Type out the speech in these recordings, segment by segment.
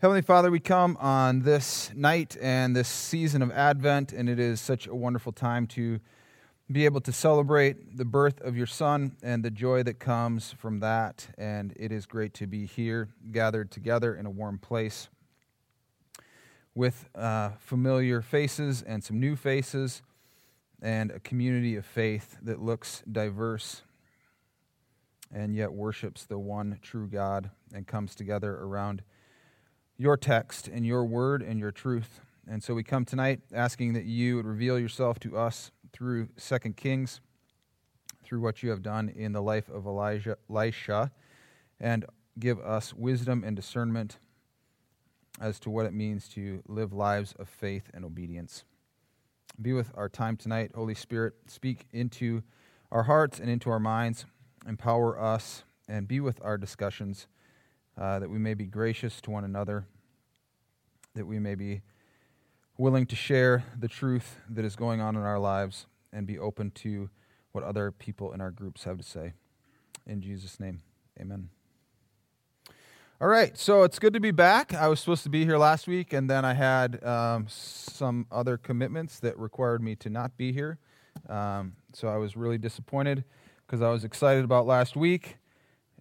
Heavenly Father, we come on this night and this season of Advent, and it is such a wonderful time to be able to celebrate the birth of your Son and the joy that comes from that. And it is great to be here, gathered together in a warm place with uh, familiar faces and some new faces, and a community of faith that looks diverse and yet worships the one true God and comes together around your text and your word and your truth. And so we come tonight asking that you would reveal yourself to us through Second Kings, through what you have done in the life of Elijah, Elisha, and give us wisdom and discernment as to what it means to live lives of faith and obedience. Be with our time tonight, Holy Spirit. Speak into our hearts and into our minds. Empower us and be with our discussions uh, that we may be gracious to one another, that we may be willing to share the truth that is going on in our lives and be open to what other people in our groups have to say. In Jesus' name, amen. All right, so it's good to be back. I was supposed to be here last week, and then I had um, some other commitments that required me to not be here. Um, so I was really disappointed because I was excited about last week,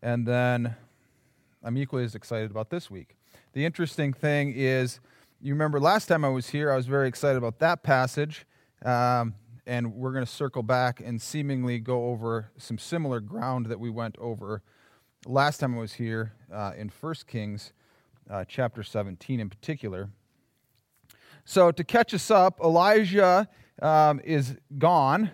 and then I'm equally as excited about this week. The interesting thing is, you remember last time I was here, I was very excited about that passage, um, and we're going to circle back and seemingly go over some similar ground that we went over last time I was here uh, in 1 Kings uh, chapter 17 in particular. So, to catch us up, Elijah um, is gone.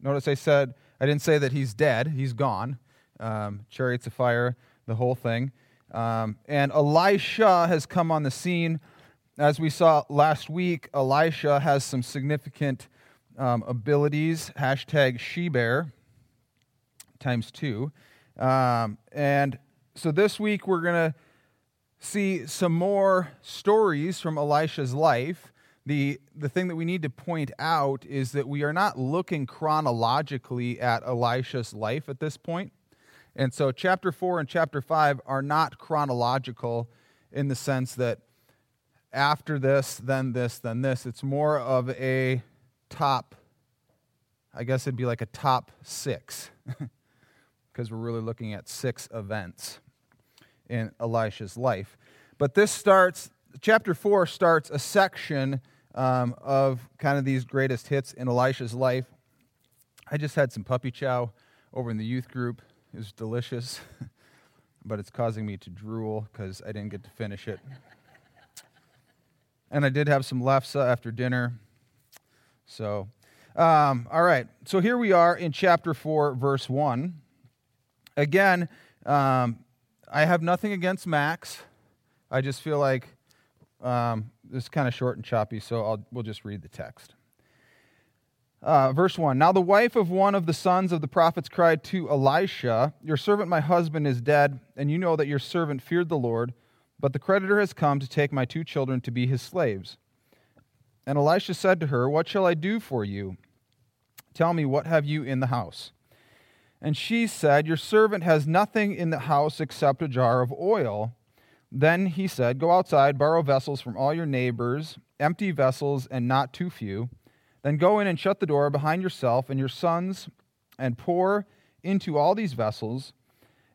Notice I said, I didn't say that he's dead, he's gone. Um, chariots of fire the whole thing. Um, and Elisha has come on the scene. As we saw last week, Elisha has some significant um, abilities. Hashtag she bear times two. Um, and so this week we're going to see some more stories from Elisha's life. The, the thing that we need to point out is that we are not looking chronologically at Elisha's life at this point. And so, chapter 4 and chapter 5 are not chronological in the sense that after this, then this, then this. It's more of a top, I guess it'd be like a top six, because we're really looking at six events in Elisha's life. But this starts, chapter 4 starts a section um, of kind of these greatest hits in Elisha's life. I just had some puppy chow over in the youth group it was delicious, but it's causing me to drool because I didn't get to finish it. and I did have some lefse after dinner. So, um, all right. So here we are in chapter 4, verse 1. Again, um, I have nothing against Max. I just feel like um, this is kind of short and choppy, so I'll, we'll just read the text. Uh, verse 1 Now the wife of one of the sons of the prophets cried to Elisha, Your servant, my husband, is dead, and you know that your servant feared the Lord, but the creditor has come to take my two children to be his slaves. And Elisha said to her, What shall I do for you? Tell me, what have you in the house? And she said, Your servant has nothing in the house except a jar of oil. Then he said, Go outside, borrow vessels from all your neighbors, empty vessels and not too few then go in and shut the door behind yourself and your sons, and pour into all these vessels.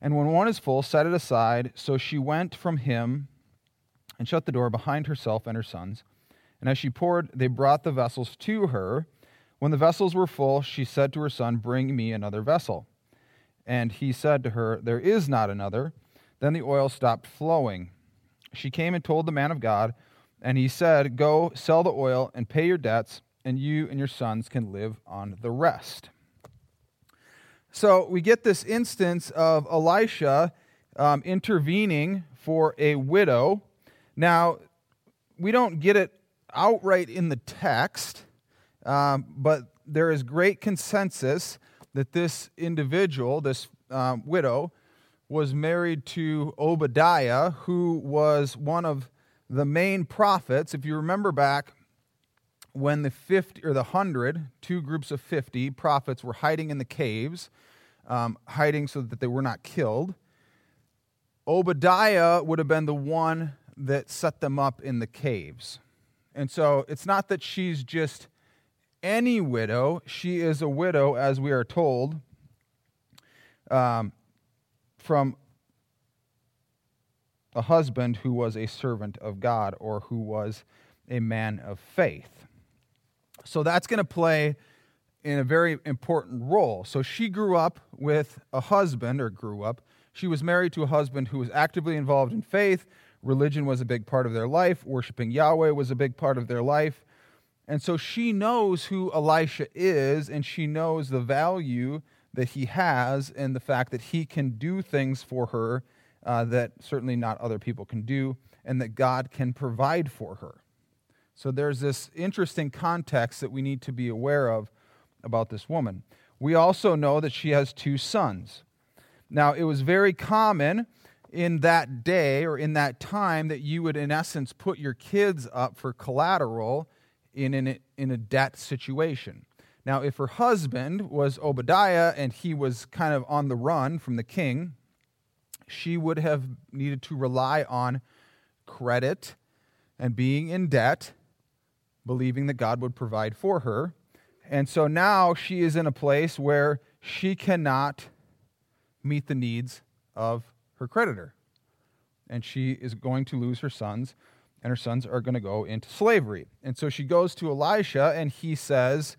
And when one is full, set it aside. So she went from him and shut the door behind herself and her sons. And as she poured, they brought the vessels to her. When the vessels were full, she said to her son, Bring me another vessel. And he said to her, There is not another. Then the oil stopped flowing. She came and told the man of God, and he said, Go sell the oil and pay your debts and you and your sons can live on the rest. So we get this instance of Elisha um, intervening for a widow. Now, we don't get it outright in the text, um, but there is great consensus that this individual, this um, widow, was married to Obadiah, who was one of the main prophets. If you remember back when the 50 or the 100 two groups of 50 prophets were hiding in the caves um, hiding so that they were not killed obadiah would have been the one that set them up in the caves. And so it's not that she's just any widow, she is a widow, as we are told, um, from a husband who was a servant of God or who was a man of faith. So that's going to play in a very important role. So she grew up with a husband, or grew up. She was married to a husband who was actively involved in faith. Religion was a big part of their life. Worshiping Yahweh was a big part of their life. And so she knows who Elisha is, and she knows the value that he has and the fact that he can do things for her uh, that certainly not other people can do, and that God can provide for her. So there's this interesting context that we need to be aware of about this woman. We also know that she has two sons. Now, it was very common in that day or in that time that you would, in essence, put your kids up for collateral in, an, in a debt situation. Now, if her husband was Obadiah and he was kind of on the run from the king, she would have needed to rely on credit and being in debt, believing that God would provide for her. And so now she is in a place where she cannot meet the needs of her creditor. And she is going to lose her sons, and her sons are going to go into slavery. And so she goes to Elisha, and he says,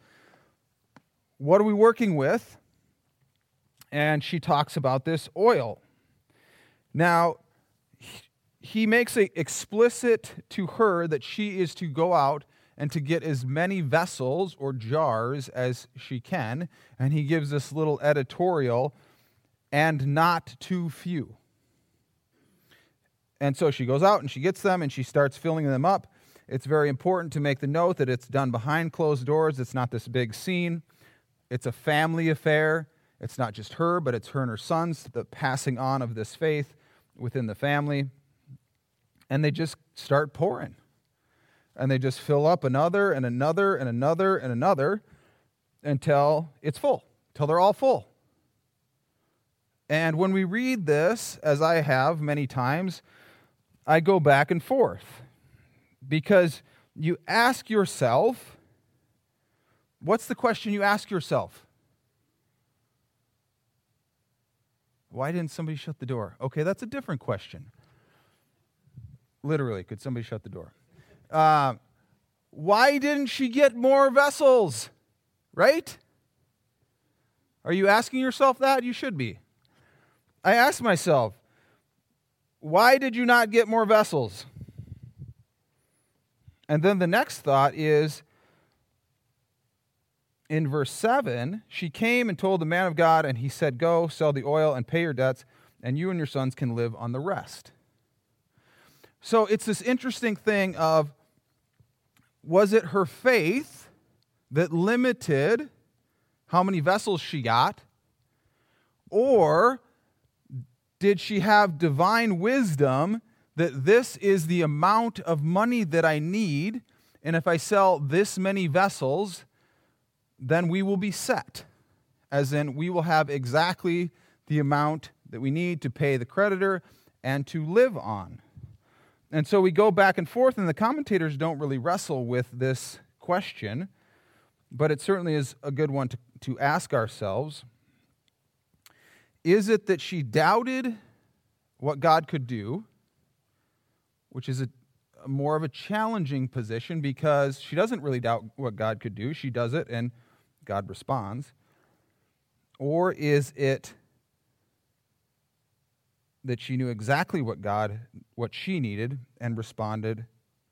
What are we working with? And she talks about this oil. Now, he makes it explicit to her that she is to go out and to get as many vessels or jars as she can. And he gives this little editorial, and not too few. And so she goes out and she gets them and she starts filling them up. It's very important to make the note that it's done behind closed doors. It's not this big scene, it's a family affair. It's not just her, but it's her and her sons, the passing on of this faith within the family. And they just start pouring. And they just fill up another and another and another and another until it's full, until they're all full. And when we read this, as I have many times, I go back and forth because you ask yourself, what's the question you ask yourself? Why didn't somebody shut the door? Okay, that's a different question. Literally, could somebody shut the door? Uh, why didn't she get more vessels? Right? Are you asking yourself that? You should be. I ask myself, why did you not get more vessels? And then the next thought is in verse 7, she came and told the man of God, and he said, Go, sell the oil and pay your debts, and you and your sons can live on the rest. So it's this interesting thing of was it her faith that limited how many vessels she got? Or did she have divine wisdom that this is the amount of money that I need, and if I sell this many vessels, then we will be set. As in, we will have exactly the amount that we need to pay the creditor and to live on. And so we go back and forth, and the commentators don't really wrestle with this question, but it certainly is a good one to, to ask ourselves. Is it that she doubted what God could do, which is a, a more of a challenging position because she doesn't really doubt what God could do? She does it, and God responds? Or is it that she knew exactly what God, what she needed, and responded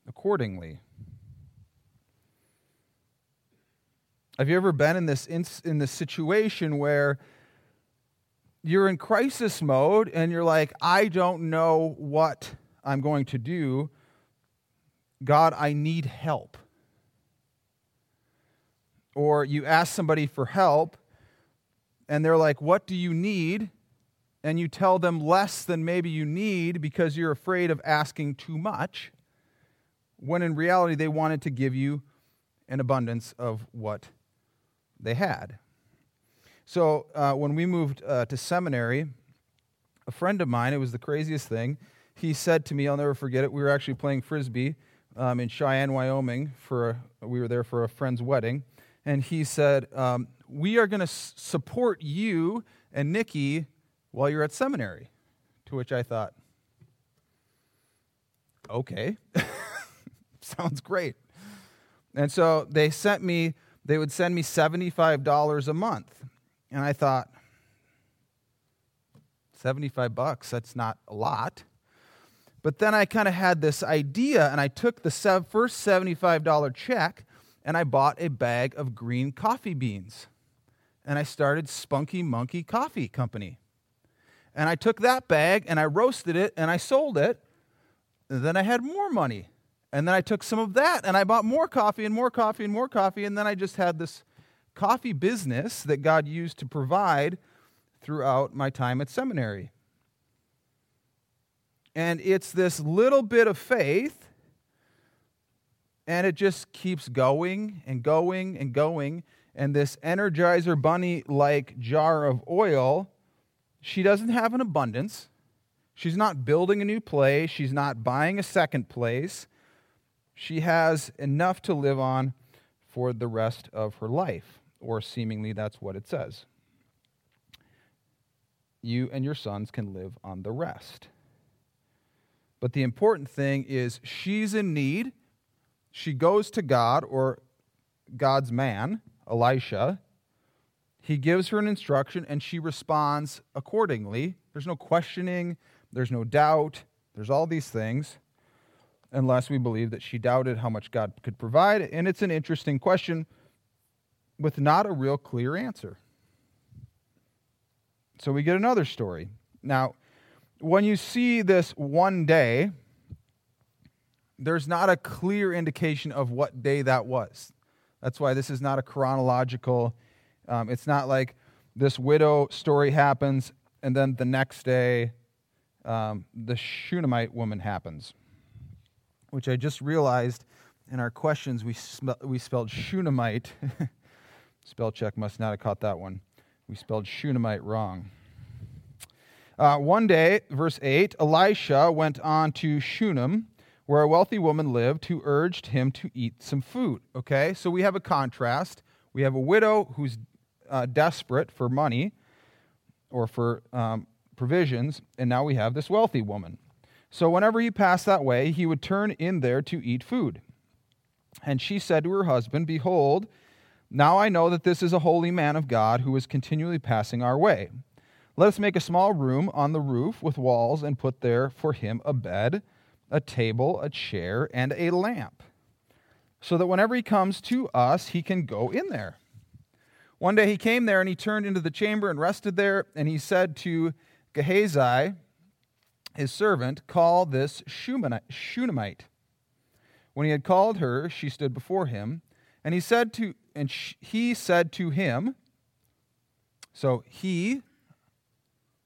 accordingly? Have you ever been in this, in, in this situation where you're in crisis mode and you're like, I don't know what I'm going to do. God, I need help or you ask somebody for help and they're like, What do you need? And you tell them less than maybe you need because you're afraid of asking too much, when in reality they wanted to give you an abundance of what they had. So uh, when we moved uh, to seminary, a friend of mine, it was the craziest thing. he said to me, I'll never forget it. We were actually playing frisbee um, in Cheyenne, Wyoming. For a, we were there for a friend's wedding, and he said, um, "We are going to s- support you and Nikki while you're at seminary." To which I thought, "Okay, sounds great." And so they sent me. They would send me seventy-five dollars a month, and I thought, seventy-five bucks. That's not a lot. But then I kind of had this idea, and I took the first $75 check and I bought a bag of green coffee beans. And I started Spunky Monkey Coffee Company. And I took that bag and I roasted it and I sold it. And then I had more money. And then I took some of that and I bought more coffee and more coffee and more coffee. And then I just had this coffee business that God used to provide throughout my time at seminary. And it's this little bit of faith, and it just keeps going and going and going. And this Energizer Bunny like jar of oil, she doesn't have an abundance. She's not building a new place, she's not buying a second place. She has enough to live on for the rest of her life, or seemingly that's what it says. You and your sons can live on the rest. But the important thing is she's in need. She goes to God or God's man, Elisha. He gives her an instruction and she responds accordingly. There's no questioning, there's no doubt, there's all these things, unless we believe that she doubted how much God could provide. And it's an interesting question with not a real clear answer. So we get another story. Now, when you see this one day, there's not a clear indication of what day that was. That's why this is not a chronological. Um, it's not like this widow story happens and then the next day um, the Shunammite woman happens, which I just realized in our questions we, we spelled Shunammite. Spell check must not have caught that one. We spelled Shunammite wrong. Uh, one day, verse 8, Elisha went on to Shunem, where a wealthy woman lived, who urged him to eat some food. Okay, so we have a contrast. We have a widow who's uh, desperate for money or for um, provisions, and now we have this wealthy woman. So whenever he passed that way, he would turn in there to eat food. And she said to her husband, Behold, now I know that this is a holy man of God who is continually passing our way. Let us make a small room on the roof with walls and put there for him a bed, a table, a chair, and a lamp, so that whenever he comes to us, he can go in there. One day he came there and he turned into the chamber and rested there, and he said to Gehazi, his servant, Call this Shunammite. When he had called her, she stood before him, and he said to and he said to him, so he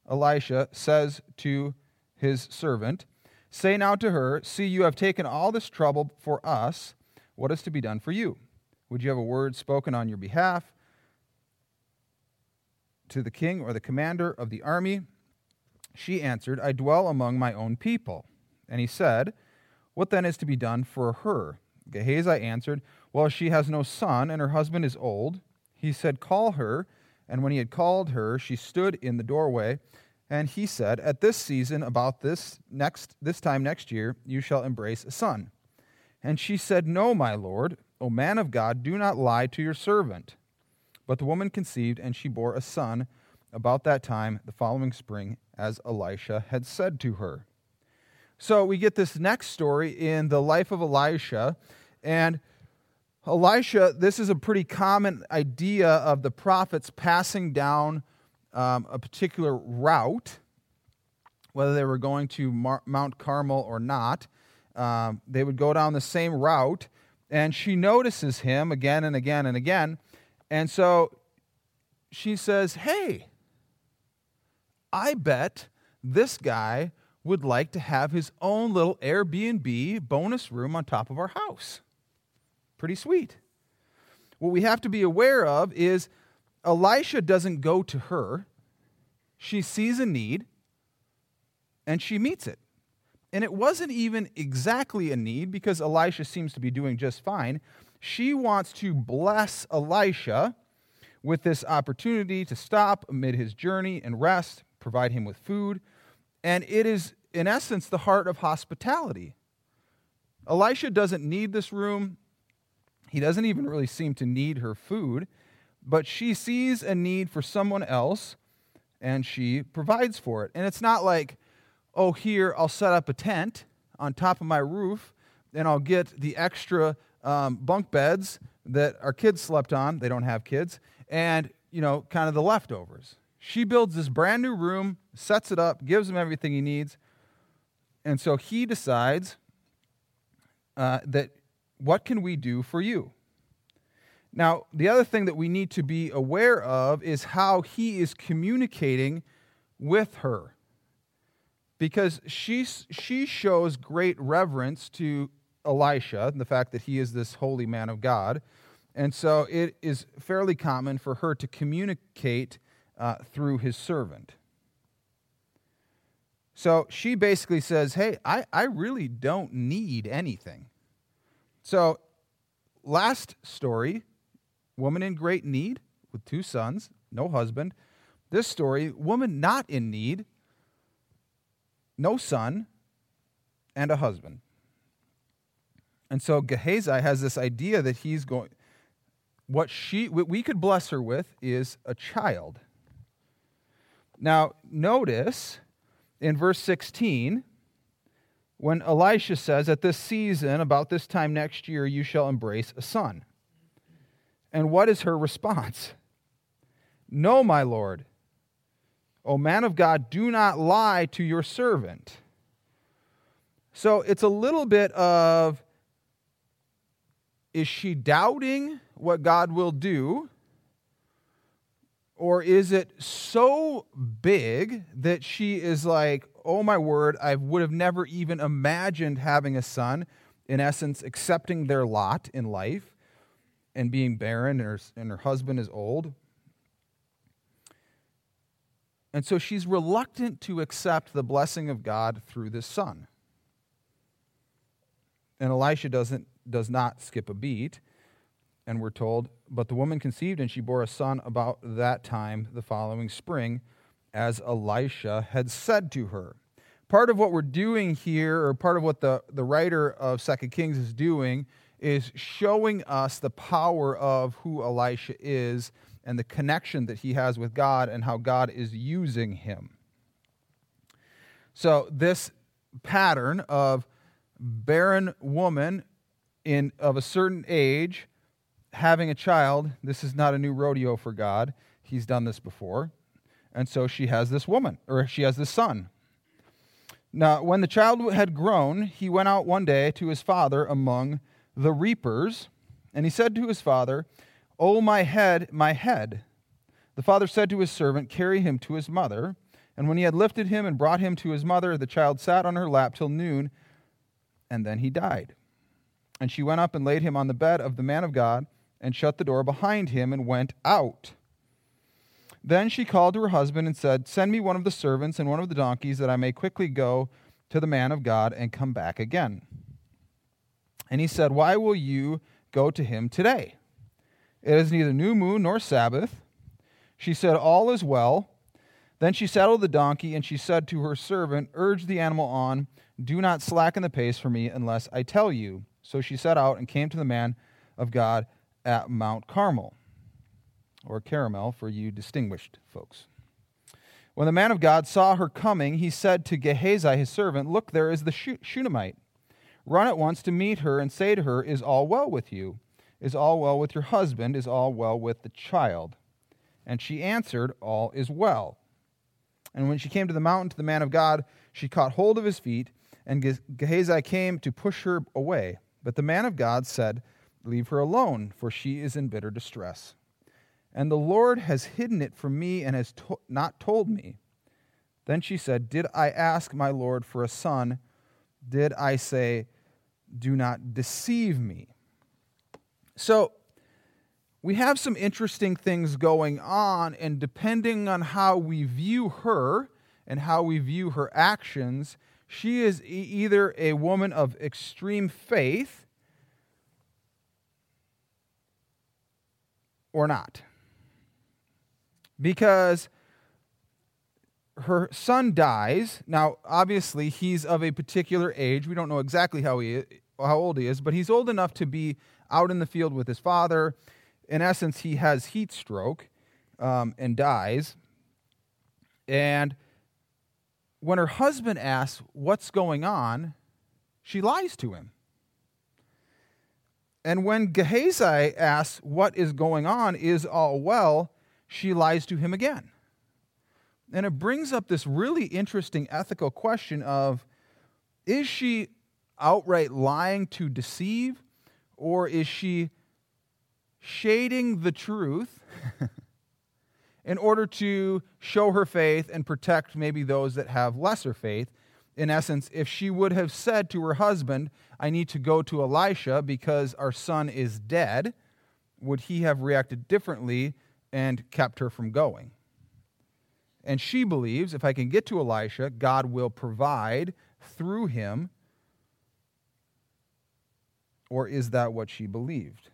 Elisha says to his servant, Say now to her, See, you have taken all this trouble for us. What is to be done for you? Would you have a word spoken on your behalf to the king or the commander of the army? She answered, I dwell among my own people. And he said, What then is to be done for her? Gehazi answered, Well, she has no son, and her husband is old. He said, Call her. And when he had called her, she stood in the doorway. And he said, At this season, about this next this time next year, you shall embrace a son. And she said, No, my lord, O man of God, do not lie to your servant. But the woman conceived, and she bore a son about that time, the following spring, as Elisha had said to her. So we get this next story in the life of Elisha. And Elisha, this is a pretty common idea of the prophets passing down um, a particular route, whether they were going to Mar- Mount Carmel or not. Um, they would go down the same route, and she notices him again and again and again. And so she says, Hey, I bet this guy would like to have his own little Airbnb bonus room on top of our house. Pretty sweet. What we have to be aware of is Elisha doesn't go to her. She sees a need and she meets it. and it wasn't even exactly a need because Elisha seems to be doing just fine. She wants to bless Elisha with this opportunity to stop amid his journey and rest, provide him with food. And it is, in essence, the heart of hospitality. Elisha doesn't need this room. He doesn't even really seem to need her food, but she sees a need for someone else and she provides for it. And it's not like, oh, here, I'll set up a tent on top of my roof and I'll get the extra um, bunk beds that our kids slept on. They don't have kids. And, you know, kind of the leftovers. She builds this brand new room, sets it up, gives him everything he needs. And so he decides uh, that what can we do for you? Now, the other thing that we need to be aware of is how he is communicating with her. Because she, she shows great reverence to Elisha, and the fact that he is this holy man of God. And so it is fairly common for her to communicate uh, through his servant. So she basically says, Hey, I, I really don't need anything. So, last story woman in great need with two sons, no husband. This story, woman not in need, no son, and a husband. And so Gehazi has this idea that he's going, what she, what we could bless her with is a child. Now, notice in verse 16, when Elisha says, At this season, about this time next year, you shall embrace a son. And what is her response? No, my Lord. O man of God, do not lie to your servant. So it's a little bit of is she doubting what God will do? Or is it so big that she is like, oh my word, I would have never even imagined having a son, in essence, accepting their lot in life and being barren, and her, and her husband is old? And so she's reluctant to accept the blessing of God through this son. And Elisha doesn't, does not skip a beat. And we're told, but the woman conceived and she bore a son about that time the following spring, as Elisha had said to her. Part of what we're doing here, or part of what the, the writer of Second Kings is doing, is showing us the power of who Elisha is and the connection that he has with God and how God is using him. So, this pattern of barren woman in, of a certain age having a child, this is not a new rodeo for God. He's done this before. And so she has this woman, or she has this son. Now, when the child had grown, he went out one day to his father among the reapers, and he said to his father, Oh, my head, my head. The father said to his servant, Carry him to his mother. And when he had lifted him and brought him to his mother, the child sat on her lap till noon, and then he died. And she went up and laid him on the bed of the man of God and shut the door behind him and went out. Then she called to her husband and said, Send me one of the servants and one of the donkeys, that I may quickly go to the man of God and come back again. And he said, Why will you go to him today? It is neither new moon nor Sabbath. She said, All is well. Then she saddled the donkey, and she said to her servant, Urge the animal on. Do not slacken the pace for me unless I tell you. So she set out and came to the man of God at Mount Carmel, or Caramel for you distinguished folks. When the man of God saw her coming, he said to Gehazi, his servant, Look, there is the Shunammite. Run at once to meet her and say to her, Is all well with you? Is all well with your husband? Is all well with the child? And she answered, All is well. And when she came to the mountain to the man of God, she caught hold of his feet, and Gehazi came to push her away. But the man of God said, Leave her alone, for she is in bitter distress. And the Lord has hidden it from me and has to- not told me. Then she said, Did I ask my Lord for a son? Did I say, Do not deceive me? So, we have some interesting things going on, and depending on how we view her and how we view her actions, she is e- either a woman of extreme faith or not. Because her son dies. Now, obviously, he's of a particular age. We don't know exactly how he how old he is, but he's old enough to be out in the field with his father. In essence, he has heat stroke um, and dies. And when her husband asks what's going on, she lies to him. And when Gehazi asks what is going on, is all well, she lies to him again. And it brings up this really interesting ethical question of is she outright lying to deceive, or is she shading the truth in order to show her faith and protect maybe those that have lesser faith? In essence, if she would have said to her husband, I need to go to Elisha because our son is dead, would he have reacted differently and kept her from going? And she believes if I can get to Elisha, God will provide through him. Or is that what she believed?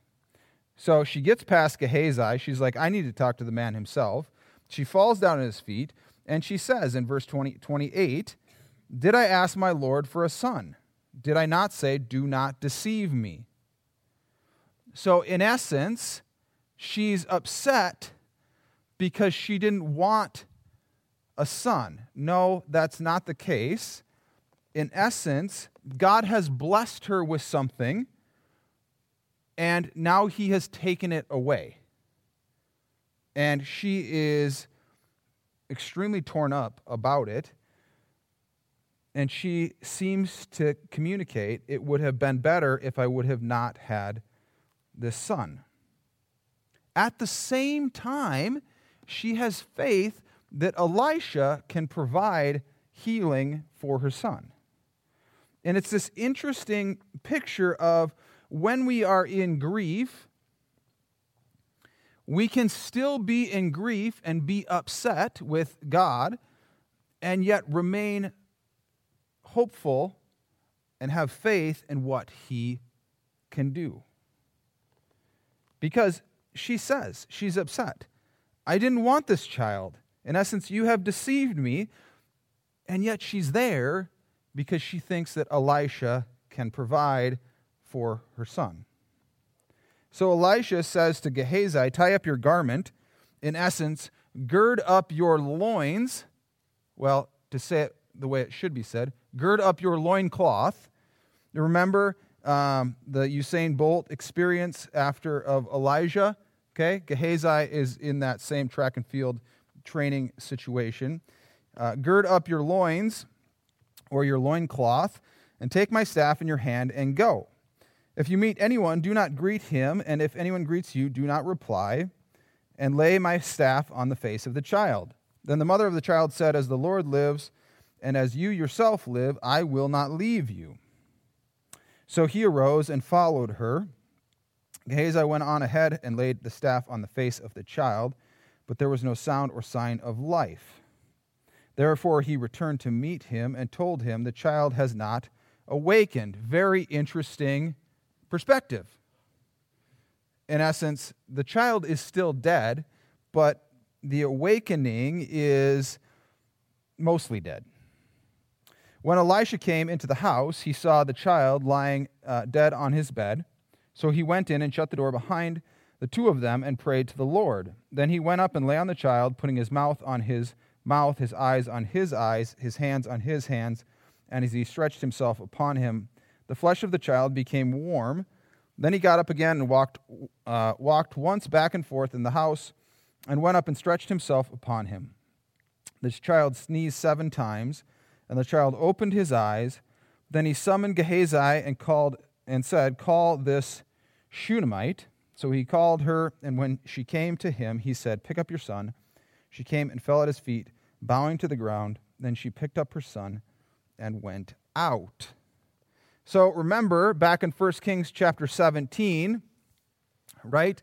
So she gets past Gehazi. She's like, I need to talk to the man himself. She falls down at his feet, and she says in verse 20, 28, Did I ask my Lord for a son? Did I not say, Do not deceive me? So, in essence, she's upset because she didn't want a son. No, that's not the case. In essence, God has blessed her with something, and now he has taken it away. And she is extremely torn up about it. And she seems to communicate it would have been better if I would have not had this son. At the same time, she has faith that Elisha can provide healing for her son. And it's this interesting picture of when we are in grief, we can still be in grief and be upset with God and yet remain hopeful and have faith in what He can do. Because she says she's upset. I didn't want this child. In essence, you have deceived me. And yet she's there because she thinks that Elisha can provide for her son. So Elisha says to Gehazi, Tie up your garment. In essence, gird up your loins. Well, to say it the way it should be said, gird up your loincloth. Remember um, the Usain Bolt experience after of Elijah? Okay, Gehazi is in that same track and field training situation. Uh, gird up your loins or your loincloth, and take my staff in your hand and go. If you meet anyone, do not greet him, and if anyone greets you, do not reply, and lay my staff on the face of the child. Then the mother of the child said, As the Lord lives, and as you yourself live, I will not leave you. So he arose and followed her. Gehazi went on ahead and laid the staff on the face of the child but there was no sound or sign of life. Therefore he returned to meet him and told him, The child has not awakened. Very interesting perspective. In essence, the child is still dead, but the awakening is mostly dead. When Elisha came into the house, he saw the child lying uh, dead on his bed. So he went in and shut the door behind the two of them and prayed to the Lord. Then he went up and lay on the child, putting his mouth on his mouth, his eyes on his eyes, his hands on his hands, and as he stretched himself upon him, the flesh of the child became warm. Then he got up again and walked, uh, walked once back and forth in the house, and went up and stretched himself upon him. This child sneezed seven times, and the child opened his eyes. Then he summoned Gehazi and called and said, "Call this Shunammite." So he called her, and when she came to him, he said, Pick up your son. She came and fell at his feet, bowing to the ground. Then she picked up her son and went out. So remember, back in 1 Kings chapter 17, right?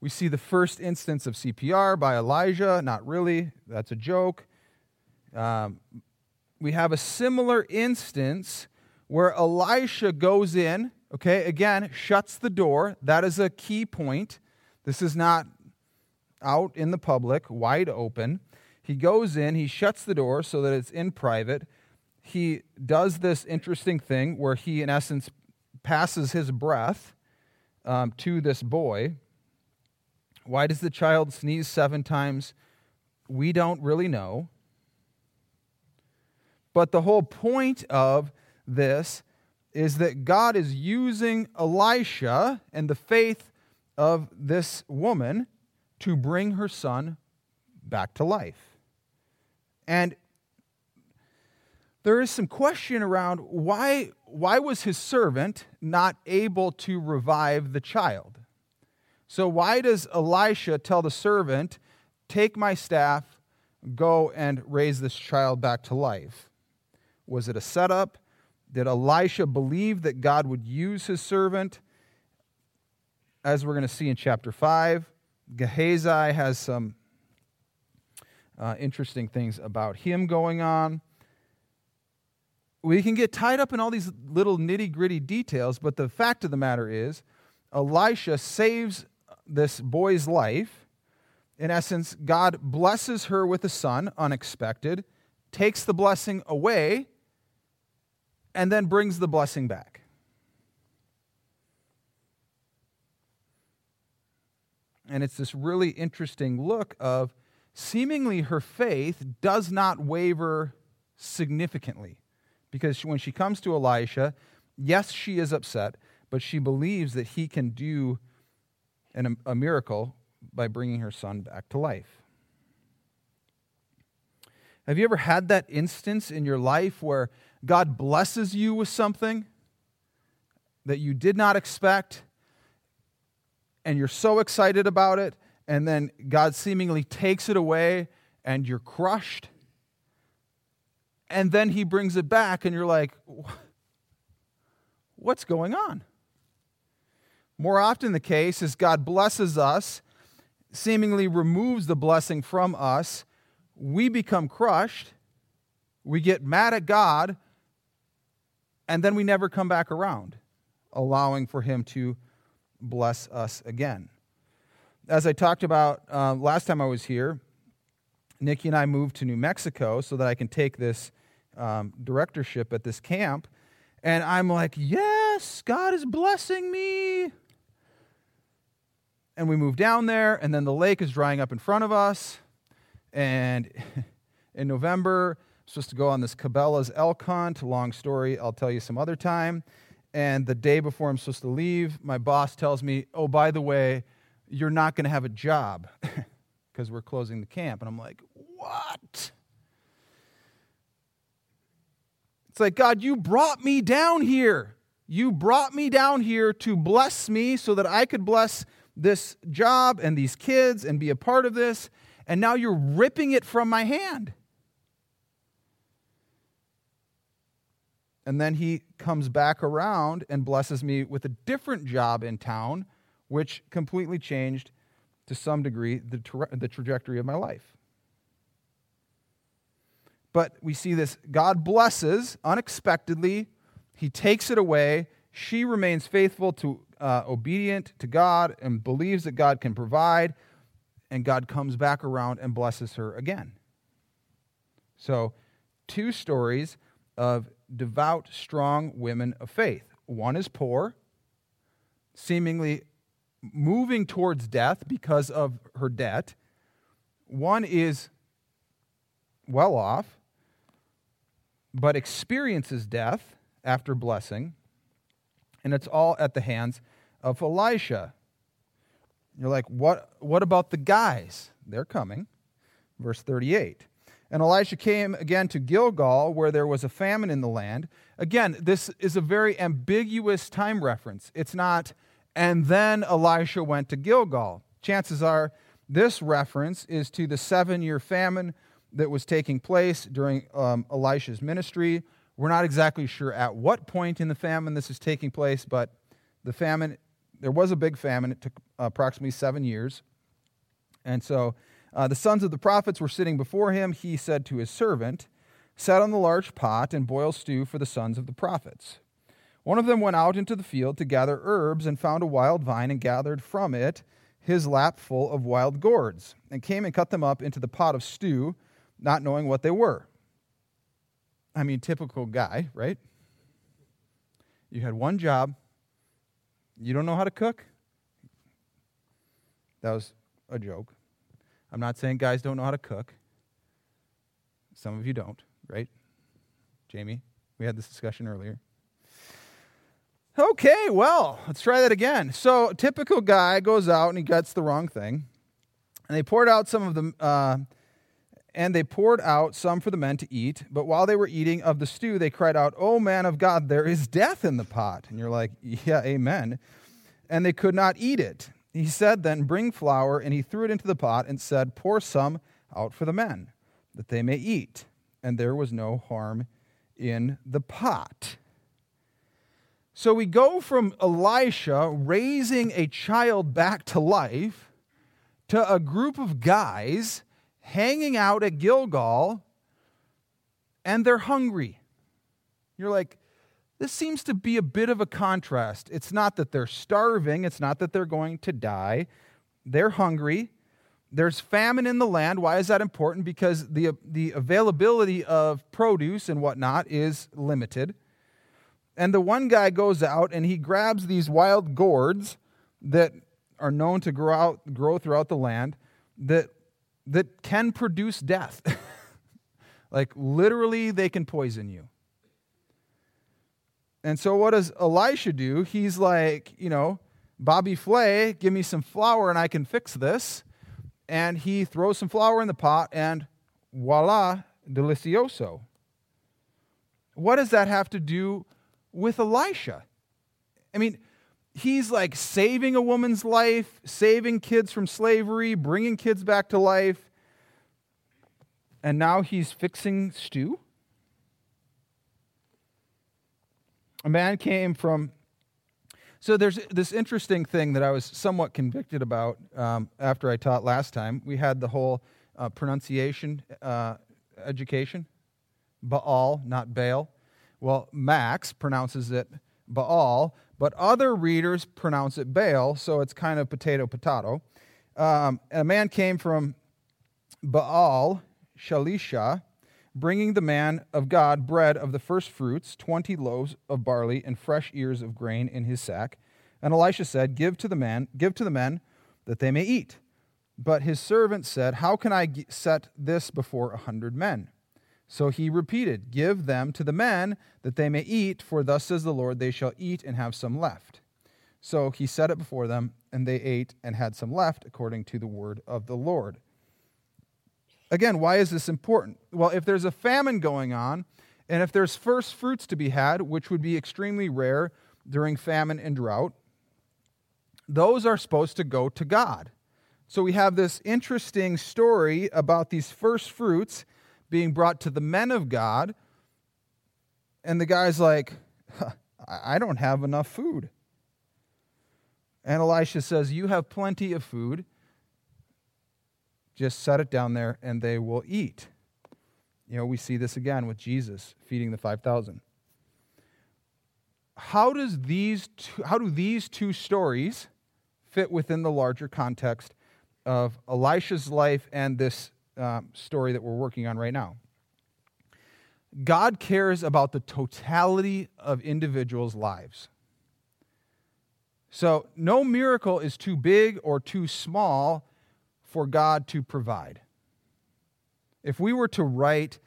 We see the first instance of CPR by Elijah. Not really, that's a joke. Um, we have a similar instance where Elisha goes in, okay, again, shuts the door. That is a key point. This is not out in the public, wide open. He goes in, he shuts the door so that it's in private. He does this interesting thing where he, in essence, passes his breath um, to this boy. Why does the child sneeze seven times? We don't really know. But the whole point of this is that God is using Elisha and the faith of this woman to bring her son back to life. And there is some question around why, why was his servant not able to revive the child? So, why does Elisha tell the servant, Take my staff, go and raise this child back to life? Was it a setup? Did Elisha believe that God would use his servant? As we're going to see in chapter 5, Gehazi has some uh, interesting things about him going on. We can get tied up in all these little nitty gritty details, but the fact of the matter is, Elisha saves this boy's life. In essence, God blesses her with a son, unexpected, takes the blessing away, and then brings the blessing back. And it's this really interesting look of seemingly her faith does not waver significantly. Because when she comes to Elisha, yes, she is upset, but she believes that he can do an, a miracle by bringing her son back to life. Have you ever had that instance in your life where God blesses you with something that you did not expect, and you're so excited about it, and then God seemingly takes it away, and you're crushed? And then He brings it back, and you're like, what's going on? More often, the case is God blesses us, seemingly removes the blessing from us. We become crushed. We get mad at God and then we never come back around, allowing for Him to bless us again. As I talked about uh, last time I was here, Nikki and I moved to New Mexico so that I can take this um, directorship at this camp. And I'm like, yes, God is blessing me. And we move down there, and then the lake is drying up in front of us. And in November, I'm supposed to go on this Cabela's elk hunt. Long story, I'll tell you some other time. And the day before I'm supposed to leave, my boss tells me, Oh, by the way, you're not going to have a job because we're closing the camp. And I'm like, What? It's like, God, you brought me down here. You brought me down here to bless me so that I could bless this job and these kids and be a part of this. And now you're ripping it from my hand. And then he comes back around and blesses me with a different job in town, which completely changed, to some degree, the, tra- the trajectory of my life. But we see this God blesses unexpectedly, he takes it away. She remains faithful to, uh, obedient to God, and believes that God can provide. And God comes back around and blesses her again. So, two stories of devout, strong women of faith. One is poor, seemingly moving towards death because of her debt. One is well off, but experiences death after blessing. And it's all at the hands of Elisha. You're like, what, what about the guys? They're coming. Verse 38. And Elisha came again to Gilgal, where there was a famine in the land. Again, this is a very ambiguous time reference. It's not, and then Elisha went to Gilgal. Chances are this reference is to the seven year famine that was taking place during um, Elisha's ministry. We're not exactly sure at what point in the famine this is taking place, but the famine, there was a big famine. It took approximately seven years. And so uh, the sons of the prophets were sitting before him. He said to his servant, set on the large pot, and boil stew for the sons of the prophets. One of them went out into the field to gather herbs and found a wild vine and gathered from it his lap full of wild gourds and came and cut them up into the pot of stew, not knowing what they were. I mean, typical guy, right? You had one job. You don't know how to cook? That was a joke. I'm not saying guys don't know how to cook. Some of you don't, right? Jamie, we had this discussion earlier. Okay, well, let's try that again. So, typical guy goes out and he gets the wrong thing. And they poured out some of the. uh, and they poured out some for the men to eat. But while they were eating of the stew, they cried out, Oh, man of God, there is death in the pot. And you're like, Yeah, amen. And they could not eat it. He said, Then bring flour, and he threw it into the pot and said, Pour some out for the men, that they may eat. And there was no harm in the pot. So we go from Elisha raising a child back to life to a group of guys hanging out at Gilgal and they're hungry. You're like, this seems to be a bit of a contrast. It's not that they're starving, it's not that they're going to die. They're hungry. There's famine in the land. Why is that important? Because the, the availability of produce and whatnot is limited. And the one guy goes out and he grabs these wild gourds that are known to grow, out, grow throughout the land that, that can produce death. like literally, they can poison you. And so, what does Elisha do? He's like, you know, Bobby Flay, give me some flour and I can fix this. And he throws some flour in the pot, and voila, delicioso. What does that have to do with Elisha. I mean, he's like saving a woman's life, saving kids from slavery, bringing kids back to life, and now he's fixing stew. A man came from. So there's this interesting thing that I was somewhat convicted about um, after I taught last time. We had the whole uh, pronunciation uh, education, Baal, not Baal. Well, Max pronounces it Baal, but other readers pronounce it Baal, so it's kind of potato potato. Um, a man came from Baal, Shalisha, bringing the man of God bread of the first fruits, 20 loaves of barley and fresh ears of grain in his sack. And Elisha said, "Give to the man, give to the men that they may eat." But his servant said, "How can I set this before a hundred men?" So he repeated, Give them to the men that they may eat, for thus says the Lord, they shall eat and have some left. So he set it before them, and they ate and had some left, according to the word of the Lord. Again, why is this important? Well, if there's a famine going on, and if there's first fruits to be had, which would be extremely rare during famine and drought, those are supposed to go to God. So we have this interesting story about these first fruits being brought to the men of God. And the guy's like, I don't have enough food. And Elisha says, You have plenty of food. Just set it down there and they will eat. You know, we see this again with Jesus feeding the 5,000. How does these two, how do these two stories fit within the larger context of Elisha's life and this uh, story that we're working on right now. God cares about the totality of individuals' lives. So, no miracle is too big or too small for God to provide. If we were to write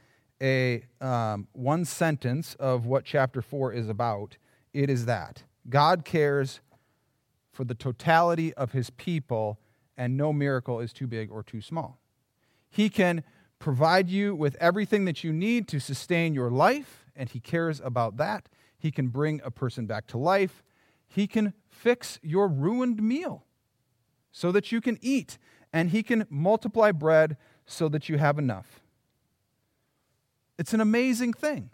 a um, one sentence of what chapter 4 is about, it is that God cares for the totality of his people, and no miracle is too big or too small. He can provide you with everything that you need to sustain your life, and He cares about that. He can bring a person back to life. He can fix your ruined meal so that you can eat, and He can multiply bread so that you have enough. It's an amazing thing.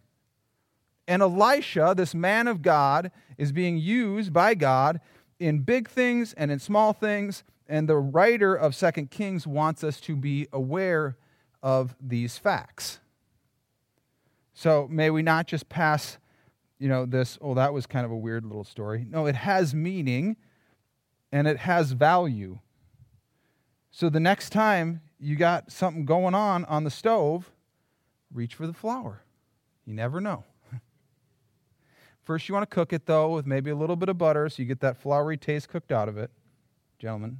And Elisha, this man of God, is being used by God in big things and in small things and the writer of Second Kings wants us to be aware of these facts. So may we not just pass, you know, this, oh, that was kind of a weird little story. No, it has meaning and it has value. So the next time you got something going on on the stove, reach for the flour. You never know. First, you want to cook it, though, with maybe a little bit of butter so you get that floury taste cooked out of it. Gentlemen.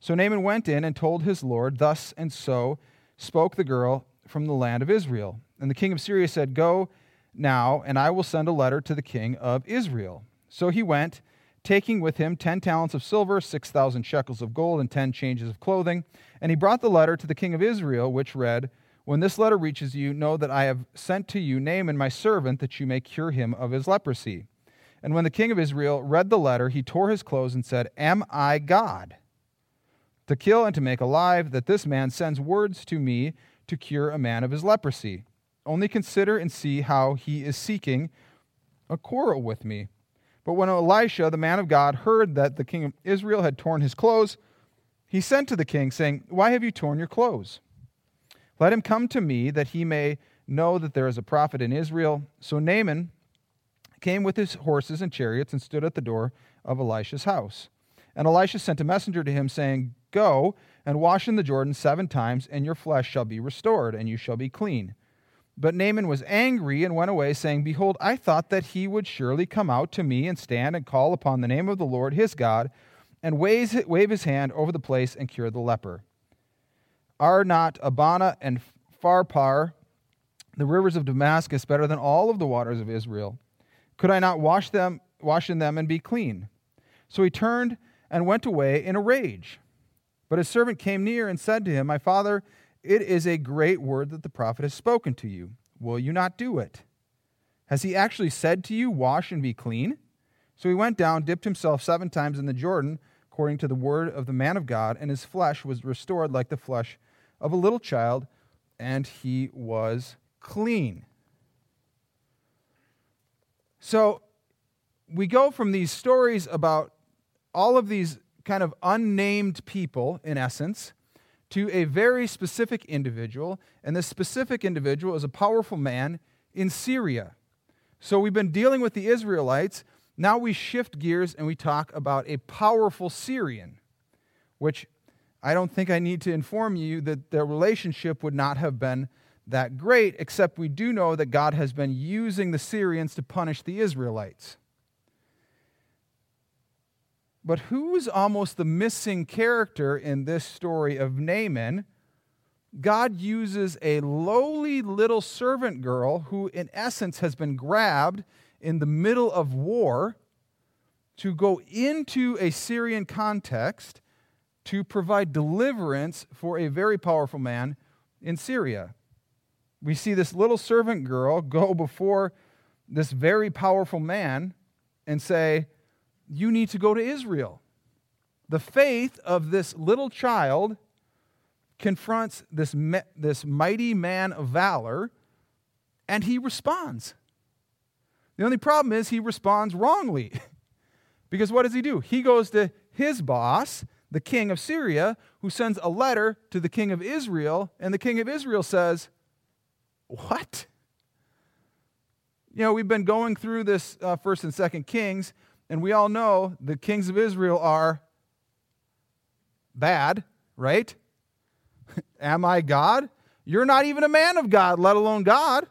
So Naaman went in and told his Lord, Thus and so spoke the girl from the land of Israel. And the king of Syria said, Go now, and I will send a letter to the king of Israel. So he went, taking with him ten talents of silver, six thousand shekels of gold, and ten changes of clothing. And he brought the letter to the king of Israel, which read, When this letter reaches you, know that I have sent to you Naaman my servant, that you may cure him of his leprosy. And when the king of Israel read the letter, he tore his clothes and said, Am I God? To kill and to make alive, that this man sends words to me to cure a man of his leprosy. Only consider and see how he is seeking a quarrel with me. But when Elisha, the man of God, heard that the king of Israel had torn his clothes, he sent to the king, saying, Why have you torn your clothes? Let him come to me, that he may know that there is a prophet in Israel. So Naaman came with his horses and chariots and stood at the door of Elisha's house. And Elisha sent a messenger to him, saying, Go and wash in the Jordan seven times, and your flesh shall be restored, and you shall be clean. But Naaman was angry and went away, saying, Behold, I thought that he would surely come out to me and stand and call upon the name of the Lord his God, and wave his hand over the place and cure the leper. Are not Abana and Pharpar, the rivers of Damascus, better than all of the waters of Israel? Could I not wash them, wash in them and be clean? So he turned and went away in a rage. But his servant came near and said to him, My father, it is a great word that the prophet has spoken to you. Will you not do it? Has he actually said to you, Wash and be clean? So he went down, dipped himself seven times in the Jordan, according to the word of the man of God, and his flesh was restored like the flesh of a little child, and he was clean. So we go from these stories about all of these kind of unnamed people, in essence, to a very specific individual. And this specific individual is a powerful man in Syria. So we've been dealing with the Israelites. Now we shift gears and we talk about a powerful Syrian, which I don't think I need to inform you that their relationship would not have been that great, except we do know that God has been using the Syrians to punish the Israelites. But who's almost the missing character in this story of Naaman? God uses a lowly little servant girl who, in essence, has been grabbed in the middle of war to go into a Syrian context to provide deliverance for a very powerful man in Syria. We see this little servant girl go before this very powerful man and say, you need to go to Israel. The faith of this little child confronts this, this mighty man of valor, and he responds. The only problem is he responds wrongly. because what does he do? He goes to his boss, the king of Syria, who sends a letter to the king of Israel, and the king of Israel says, What? You know, we've been going through this uh, first and second Kings, and we all know the kings of Israel are bad, right? Am I God? You're not even a man of God, let alone God.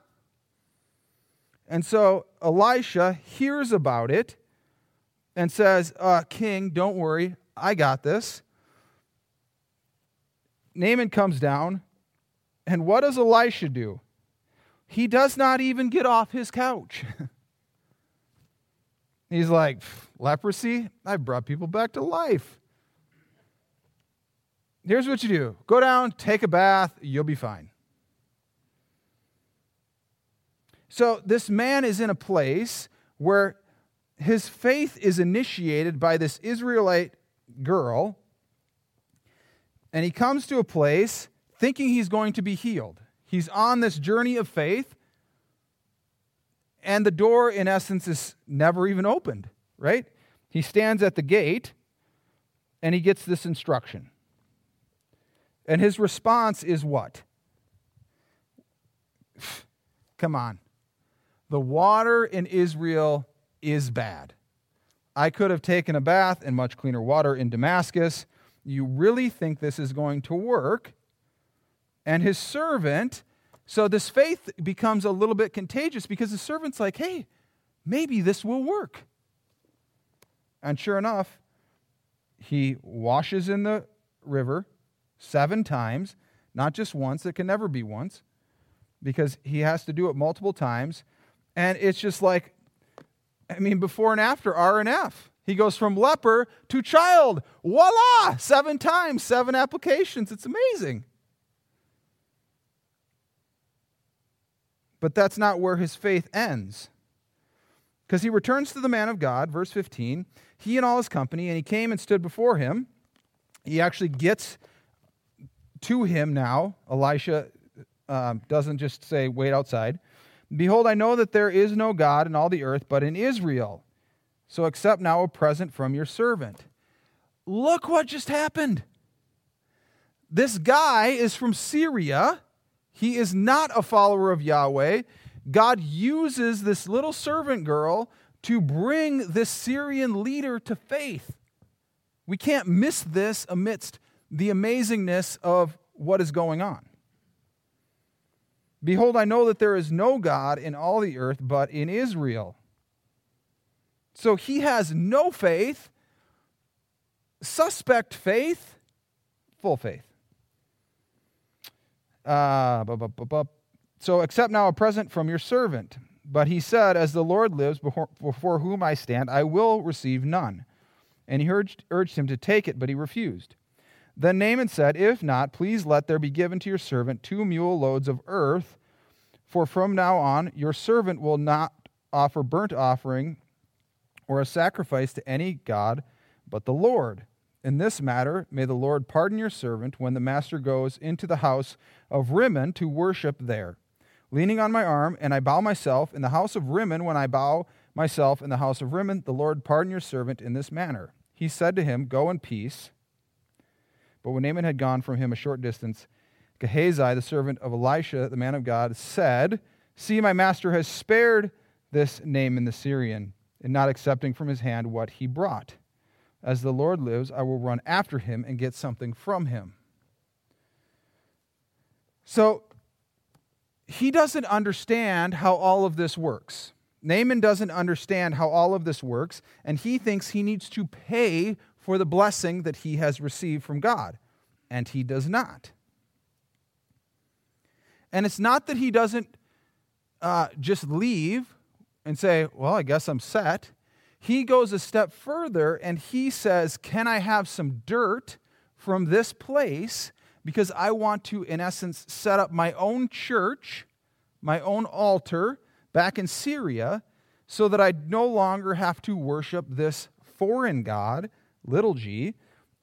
And so Elisha hears about it and says, uh, King, don't worry, I got this. Naaman comes down, and what does Elisha do? He does not even get off his couch. He's like, leprosy? I brought people back to life. Here's what you do go down, take a bath, you'll be fine. So this man is in a place where his faith is initiated by this Israelite girl, and he comes to a place thinking he's going to be healed. He's on this journey of faith, and the door, in essence, is never even opened, right? He stands at the gate and he gets this instruction. And his response is what? Come on. The water in Israel is bad. I could have taken a bath in much cleaner water in Damascus. You really think this is going to work? And his servant, so this faith becomes a little bit contagious because the servant's like, hey, maybe this will work. And sure enough, he washes in the river seven times, not just once, it can never be once, because he has to do it multiple times. And it's just like, I mean, before and after R and F. He goes from leper to child. Voila! Seven times, seven applications. It's amazing. But that's not where his faith ends. Because he returns to the man of God, verse 15, he and all his company, and he came and stood before him. He actually gets to him now. Elisha um, doesn't just say, wait outside. Behold, I know that there is no God in all the earth but in Israel. So accept now a present from your servant. Look what just happened. This guy is from Syria. He is not a follower of Yahweh. God uses this little servant girl to bring this Syrian leader to faith. We can't miss this amidst the amazingness of what is going on. Behold, I know that there is no God in all the earth but in Israel. So he has no faith, suspect faith, full faith. Uh, so accept now a present from your servant. But he said, As the Lord lives before, before whom I stand, I will receive none. And he urged, urged him to take it, but he refused. Then Naaman said, If not, please let there be given to your servant two mule loads of earth, for from now on your servant will not offer burnt offering or a sacrifice to any God but the Lord. In this matter, may the Lord pardon your servant when the master goes into the house of Rimmon to worship there. Leaning on my arm, and I bow myself in the house of Rimmon, when I bow myself in the house of Rimmon, the Lord pardon your servant in this manner. He said to him, Go in peace. But when Naaman had gone from him a short distance, Gehazi, the servant of Elisha, the man of God, said, See, my master has spared this Naaman the Syrian, in not accepting from his hand what he brought. As the Lord lives, I will run after him and get something from him. So he doesn't understand how all of this works. Naaman doesn't understand how all of this works, and he thinks he needs to pay for the blessing that he has received from God, and he does not. And it's not that he doesn't uh, just leave and say, Well, I guess I'm set. He goes a step further and he says, Can I have some dirt from this place? Because I want to, in essence, set up my own church, my own altar back in Syria, so that I no longer have to worship this foreign God little g,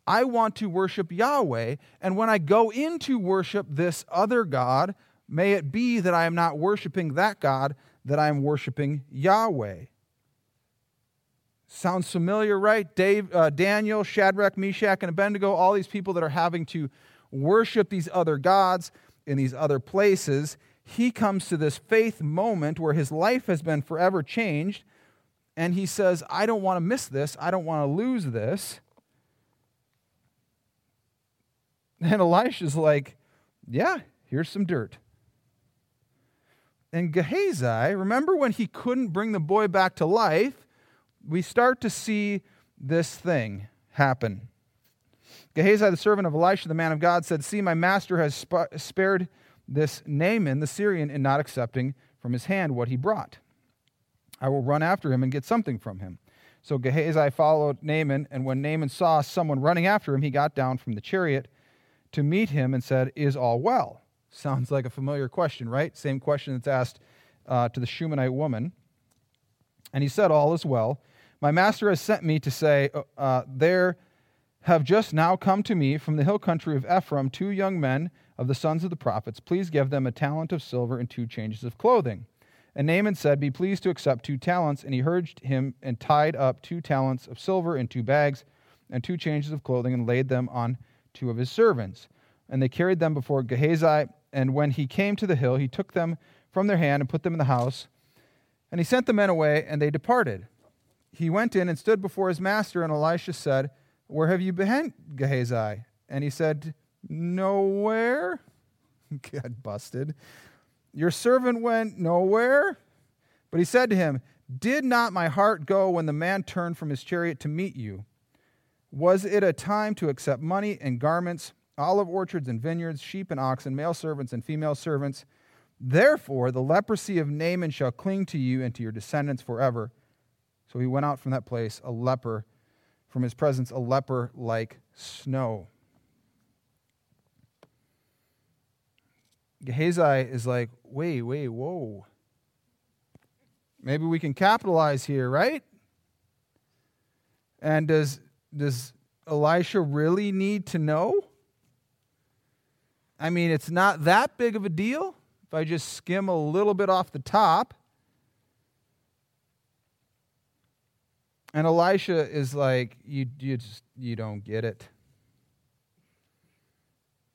I want to worship Yahweh. And when I go into worship this other God, may it be that I am not worshiping that God, that I am worshiping Yahweh. Sounds familiar, right? Dave, uh, Daniel, Shadrach, Meshach, and Abednego, all these people that are having to worship these other gods in these other places. He comes to this faith moment where his life has been forever changed and he says, I don't want to miss this. I don't want to lose this. And Elisha's like, Yeah, here's some dirt. And Gehazi, remember when he couldn't bring the boy back to life? We start to see this thing happen. Gehazi, the servant of Elisha, the man of God, said, See, my master has sp- spared this Naaman, the Syrian, in not accepting from his hand what he brought. I will run after him and get something from him. So Gehazi followed Naaman, and when Naaman saw someone running after him, he got down from the chariot to meet him and said, Is all well? Sounds like a familiar question, right? Same question that's asked uh, to the Shunammite woman. And he said, All is well. My master has sent me to say, uh, uh, There have just now come to me from the hill country of Ephraim two young men of the sons of the prophets. Please give them a talent of silver and two changes of clothing. And Naaman said, Be pleased to accept two talents. And he urged him and tied up two talents of silver in two bags and two changes of clothing and laid them on two of his servants. And they carried them before Gehazi. And when he came to the hill, he took them from their hand and put them in the house. And he sent the men away, and they departed. He went in and stood before his master, and Elisha said, Where have you been, Gehazi? And he said, Nowhere. Got busted. Your servant went nowhere. But he said to him, Did not my heart go when the man turned from his chariot to meet you? Was it a time to accept money and garments, olive orchards and vineyards, sheep and oxen, male servants and female servants? Therefore, the leprosy of Naaman shall cling to you and to your descendants forever. So he went out from that place, a leper, from his presence, a leper like snow. Gehazi is like, wait, wait, whoa. Maybe we can capitalize here, right? And does, does Elisha really need to know? I mean, it's not that big of a deal if I just skim a little bit off the top. And Elisha is like, you, you, just, you don't get it.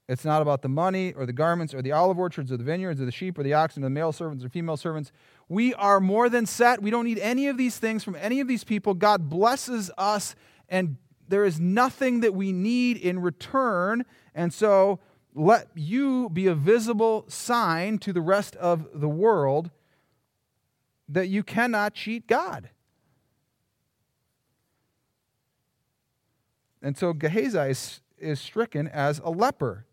It's not about the money or the garments or the olive orchards or the vineyards or the sheep or the oxen or the male servants or female servants. We are more than set. We don't need any of these things from any of these people. God blesses us, and there is nothing that we need in return. And so let you be a visible sign to the rest of the world that you cannot cheat God. And so Gehazi is, is stricken as a leper.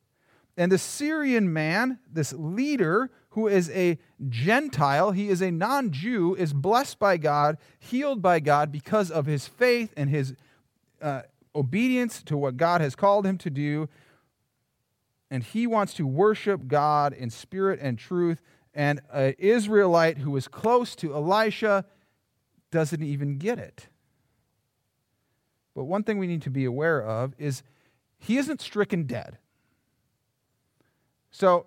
And the Syrian man, this leader who is a Gentile, he is a non Jew, is blessed by God, healed by God because of his faith and his uh, obedience to what God has called him to do. And he wants to worship God in spirit and truth. And an Israelite who is close to Elisha doesn't even get it. But one thing we need to be aware of is he isn't stricken dead. So,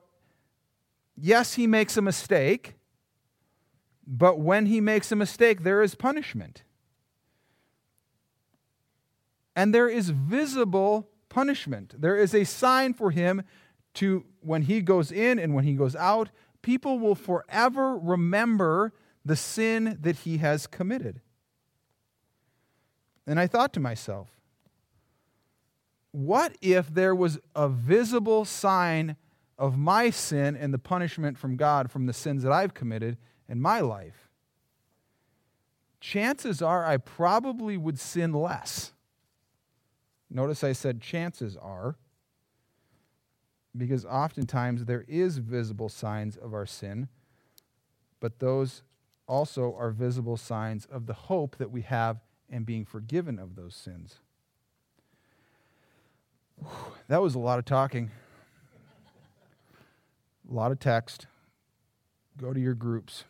yes, he makes a mistake, but when he makes a mistake, there is punishment. And there is visible punishment. There is a sign for him to, when he goes in and when he goes out, people will forever remember the sin that he has committed. And I thought to myself, what if there was a visible sign of my sin and the punishment from God from the sins that I've committed in my life, chances are I probably would sin less. Notice I said chances are, because oftentimes there is visible signs of our sin, but those also are visible signs of the hope that we have in being forgiven of those sins. That was a lot of talking. A lot of text. Go to your groups.